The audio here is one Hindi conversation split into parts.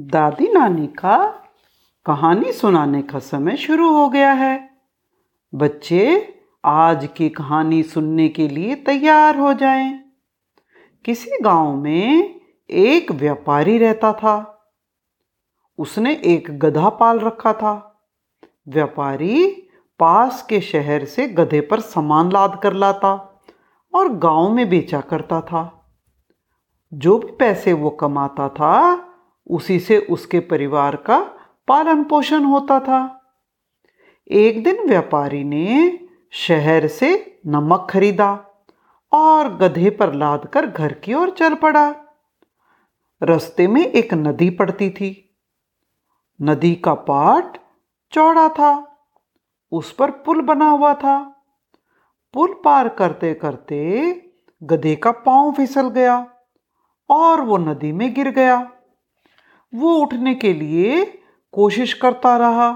दादी नानी का कहानी सुनाने का समय शुरू हो गया है। बच्चे आज की कहानी सुनने के लिए तैयार हो जाएँ। किसी गाँव में एक व्यापारी रहता था। उसने एक गधा पाल रखा था। व्यापारी पास के शहर से गधे पर सामान लाद कर लाता और गाँव में बेचा करता था। जो भी पैसे वो कमाता था उसी से उसके परिवार का पालन पोषण होता था। एक दिन व्यापारी ने शहर से नमक खरीदा और गधे पर लाद कर घर की ओर चल पड़ा। रस्ते में एक नदी पड़ती थी। नदी का पाट चौड़ा था, उस पर पुल बना हुआ था। पुल पार करते करते गधे का पाँव फिसल गया और वो नदी में गिर गया। वो उठने के लिए कोशिश करता रहा।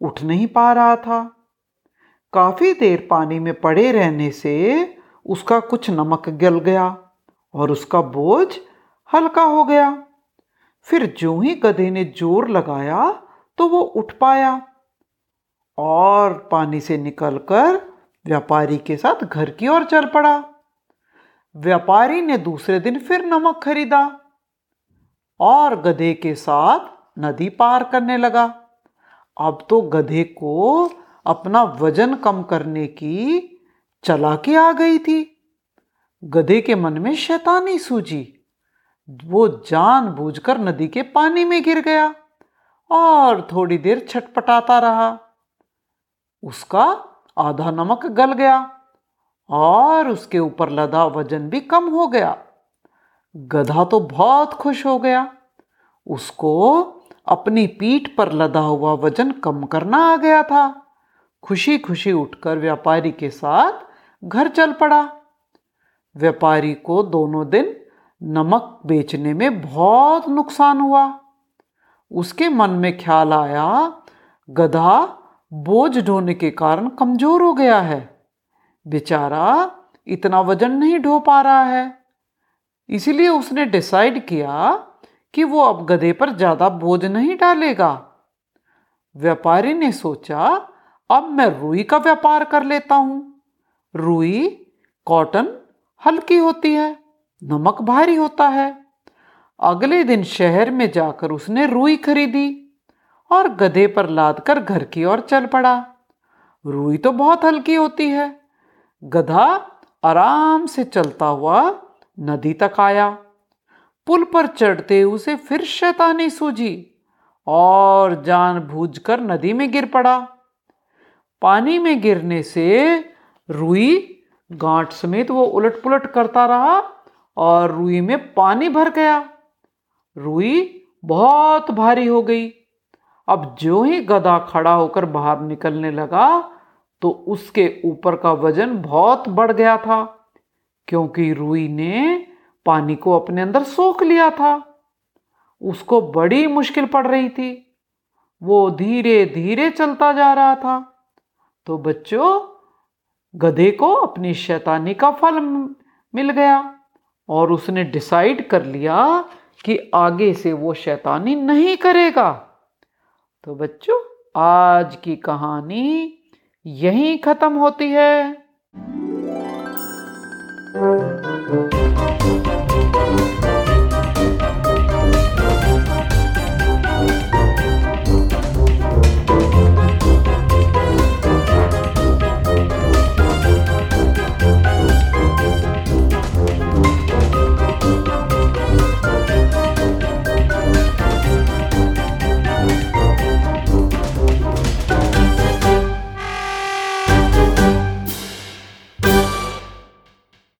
उठ नहीं पा रहा था। काफ़ी देर पानी में पड़े रहने से उसका कुछ नमक गल गया और उसका बोझ हल्का हो गया। फिर जो ही गधे ने ज़ोर लगाया तो वो उठ पाया और पानी से निकलकर व्यापारी के साथ घर की ओर चल पड़ा। व्यापारी ने दूसरे दिन फिर नमक खरीदा। और गधे के साथ नदी पार करने लगा। अब तो गधे को अपना वज़न कम करने की चलाकी आ गई थी। गधे के मन में शैतानी सूझी। वो जानबूझकर नदी के पानी में गिर गया और थोड़ी देर छटपटाता रहा। उसका आधा नमक गल गया और उसके ऊपर लदा वज़न भी कम हो गया। गधा तो बहुत खुश हो गया। उसको अपनी पीठ पर लदा हुआ वज़न कम करना आ गया था। खुशी खुशी उठकर व्यापारी के साथ घर चल पड़ा। व्यापारी को दोनों दिन नमक बेचने में बहुत नुकसान हुआ। उसके मन में ख्याल आया, गधा बोझ ढोने के कारण कमज़ोर हो गया है। बेचारा इतना वज़न नहीं ढो पा रहा है। इसीलिए उसने डिसाइड किया कि वो अब गधे पर ज़्यादा बोझ नहीं डालेगा। व्यापारी ने सोचा, अब मैं रुई का व्यापार कर लेता हूँ। रुई कॉटन हल्की होती है, नमक भारी होता है। अगले दिन शहर में जाकर उसने रुई खरीदी और गधे पर लाद कर घर की ओर चल पड़ा। रुई तो बहुत हल्की होती है। गधा आराम से चलता हुआ नदी तक आया। पुल पर चढ़ते उसे फिर शैतानी सूझी और जानबूझकर नदी में गिर पड़ा। पानी में गिरने से रुई गांठ समेत वो उलट पुलट करता रहा और रुई में पानी भर गया। रुई बहुत भारी हो गई। अब जो ही गधा खड़ा होकर बाहर निकलने लगा तो उसके ऊपर का वज़न बहुत बढ़ गया था। क्योंकि रुई ने पानी को अपने अंदर सोख लिया था। उसको बड़ी मुश्किल पड़ रही थी। वो धीरे धीरे चलता जा रहा था। तो बच्चों, गधे को अपनी शैतानी का फल मिल गया और उसने डिसाइड कर लिया कि आगे से वो शैतानी नहीं करेगा। तो बच्चों, आज की कहानी यहीं ख़त्म होती है। Música